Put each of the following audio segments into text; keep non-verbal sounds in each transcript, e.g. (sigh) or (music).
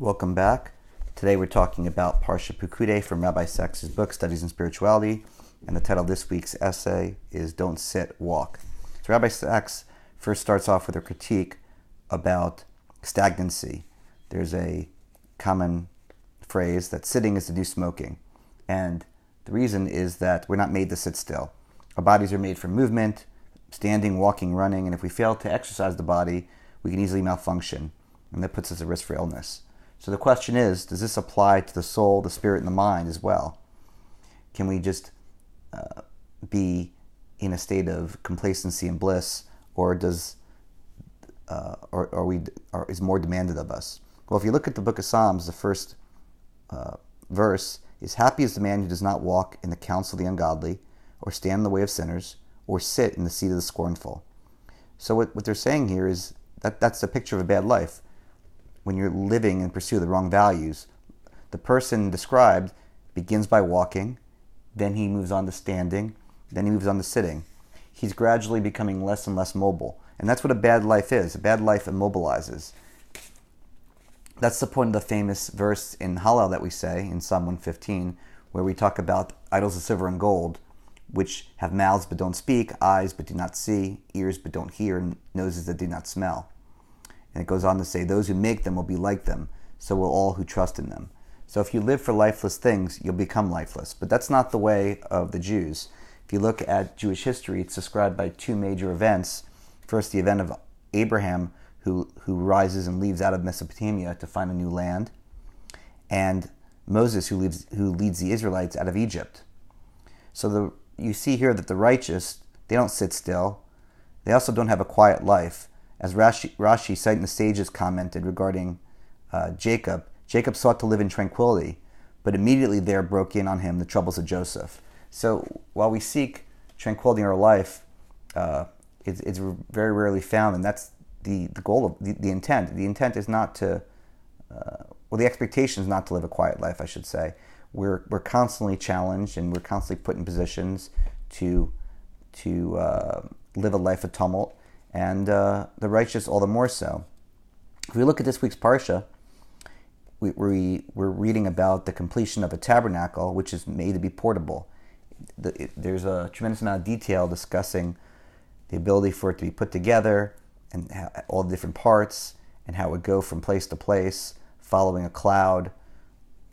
Welcome back. Today we're talking about Parsha Pekudei from Rabbi Sacks's book, Studies in Spirituality, and the title of this week's essay is Don't Sit, Walk. So Rabbi Sacks first starts off with a critique about stagnancy. There's a common phrase that sitting is to do smoking, and the reason is that we're not made to sit still. Our bodies are made for movement, standing, walking, running, and if we fail to exercise the body, we can easily malfunction, and that puts us at risk for illness. So the question is does this apply to the soul, the spirit, and the mind as well? Can we just uh, be in a state of complacency and bliss, or does uh, or, are we or is more demanded of us? Well, if you look at the book of Psalms, the first uh, verse is Happy is the man who does not walk in the counsel of the ungodly, or stand in the way of sinners, or sit in the seat of the scornful. So what, what they're saying here is that that's a picture of a bad life when you're living in pursuit of the wrong values. The person described begins by walking, then he moves on to standing, then he moves on to sitting. He's gradually becoming less and less mobile. And that's what a bad life is. A bad life immobilizes. That's the point of the famous verse in Hallel that we say in Psalm 115, where we talk about idols of silver and gold, which have mouths but don't speak, eyes but do not see, ears but don't hear, and noses that do not smell. And it goes on to say, Those who make them will be like them, so will all who trust in them. So if you live for lifeless things, you'll become lifeless. But that's not the way of the Jews. If you look at Jewish history, it's described by two major events. First, the event of Abraham, who, who rises and leaves out of Mesopotamia to find a new land, and Moses, who, leaves, who leads the Israelites out of Egypt. So the, you see here that the righteous, they don't sit still. They also don't have a quiet life. As Rashi, Rashi citing the sages commented regarding uh, Jacob, Jacob sought to live in tranquility, but immediately there broke in on him the troubles of Joseph. So while we seek tranquility in our life, uh, it's, it's, very rarely found, and that's the, the goal of the, the intent. The intent is not to, uh, well, the expectation is not to live a quiet life, I should say. We're, we're constantly challenged and we're constantly put in positions to, to uh, live a life of tumult and uh, the righteous all the more so. If we look at this week's Parsha, we, we, we're reading about the completion of a tabernacle which is made to be portable. The, it, there's a tremendous amount of detail discussing the ability for it to be put together and how, all the different parts and how it would go from place to place following a cloud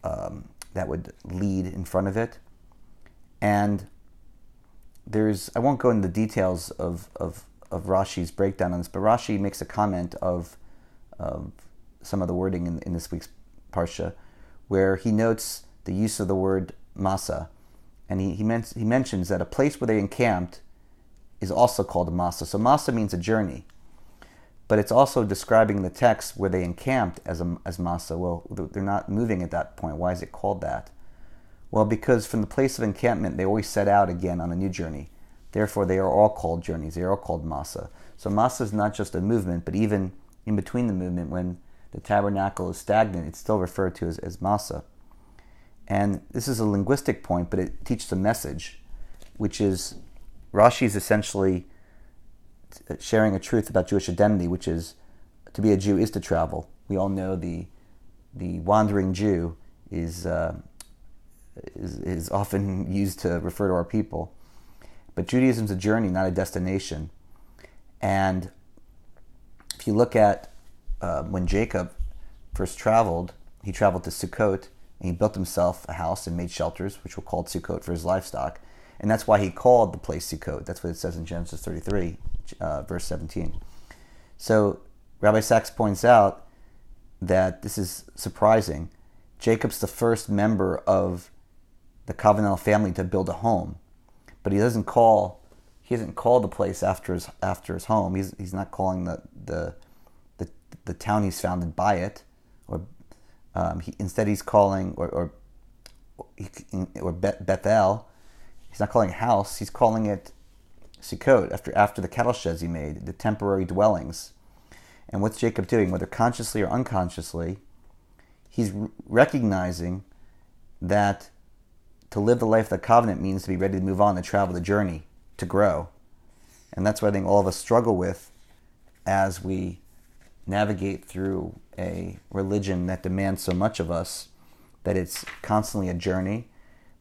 um, that would lead in front of it. And there's, I won't go into the details of, of of Rashi's breakdown on this, but Rashi makes a comment of, of some of the wording in, in this week's parsha, where he notes the use of the word masa, and he he, men- he mentions that a place where they encamped is also called masa. So masa means a journey, but it's also describing the text where they encamped as a, as masa. Well, they're not moving at that point. Why is it called that? Well, because from the place of encampment, they always set out again on a new journey. Therefore, they are all called journeys. They are all called masa. So masa is not just a movement, but even in between the movement, when the tabernacle is stagnant, it's still referred to as, as masa. And this is a linguistic point, but it teaches a message, which is Rashi is essentially sharing a truth about Jewish identity, which is to be a Jew is to travel. We all know the the wandering Jew is, uh, is, is often (laughs) used to refer to our people. But Judaism is a journey, not a destination. And if you look at uh, when Jacob first traveled, he traveled to Sukkot and he built himself a house and made shelters, which were called Sukkot for his livestock. And that's why he called the place Sukkot. That's what it says in Genesis 33, uh, verse 17. So Rabbi Sacks points out that this is surprising. Jacob's the first member of the covenantal family to build a home but he doesn't call he doesn't call the place after his after his home. He's he's not calling the the the, the town he's founded by it, or um, he, instead he's calling or or, or Bethel. He's not calling a house. He's calling it Sukkot after after the cattle sheds he made, the temporary dwellings. And what's Jacob doing, whether consciously or unconsciously? He's recognizing that to live the life of the covenant means to be ready to move on, to travel the journey, to grow. And that's what I think all of us struggle with as we navigate through a religion that demands so much of us that it's constantly a journey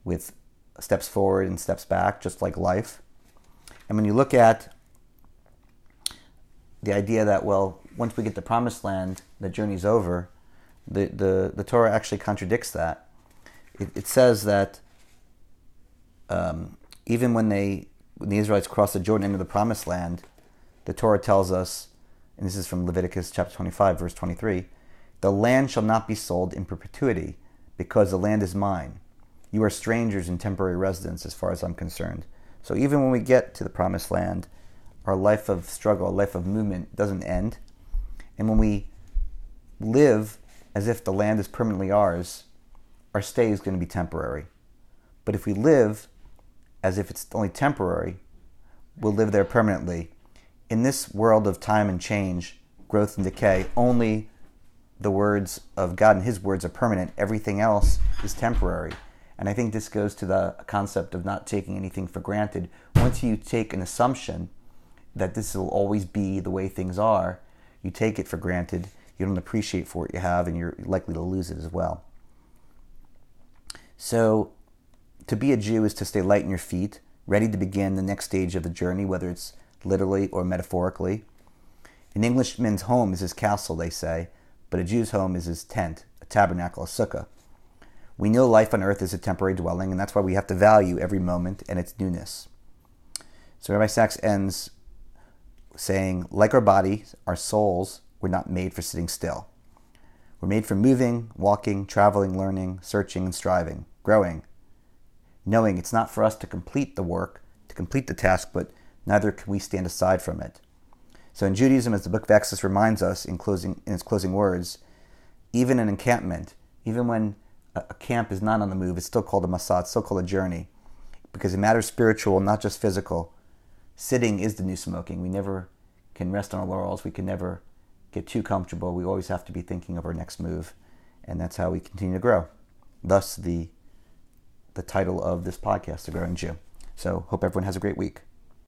with steps forward and steps back, just like life. And when you look at the idea that, well, once we get the promised land, the journey's over, the, the, the Torah actually contradicts that. It, it says that um, even when they when the Israelites crossed the Jordan into the promised land, the Torah tells us, and this is from Leviticus chapter 25, verse 23, the land shall not be sold in perpetuity, because the land is mine. You are strangers and temporary residents, as far as I'm concerned. So even when we get to the promised land, our life of struggle, our life of movement doesn't end. And when we live as if the land is permanently ours, our stay is going to be temporary. But if we live as if it's only temporary, we'll live there permanently. In this world of time and change, growth and decay, only the words of God and His words are permanent. Everything else is temporary. And I think this goes to the concept of not taking anything for granted. Once you take an assumption that this will always be the way things are, you take it for granted. You don't appreciate for what you have, and you're likely to lose it as well. So, to be a Jew is to stay light in your feet, ready to begin the next stage of the journey, whether it's literally or metaphorically. An Englishman's home is his castle, they say, but a Jew's home is his tent, a tabernacle, a sukkah. We know life on earth is a temporary dwelling, and that's why we have to value every moment and its newness. So Rabbi Sacks ends saying, like our bodies, our souls were not made for sitting still. We're made for moving, walking, traveling, learning, searching, and striving, growing, knowing it's not for us to complete the work, to complete the task, but neither can we stand aside from it. So in Judaism, as the book of Exodus reminds us in, closing, in its closing words, even an encampment, even when a, camp is not on the move, it's still called a masad, it's still called a journey, because it matters spiritual, not just physical. Sitting is the new smoking. We never can rest on our laurels. We can never get too comfortable. We always have to be thinking of our next move, and that's how we continue to grow. Thus, the the title of this podcast, The Growing Jew. So, hope everyone has a great week.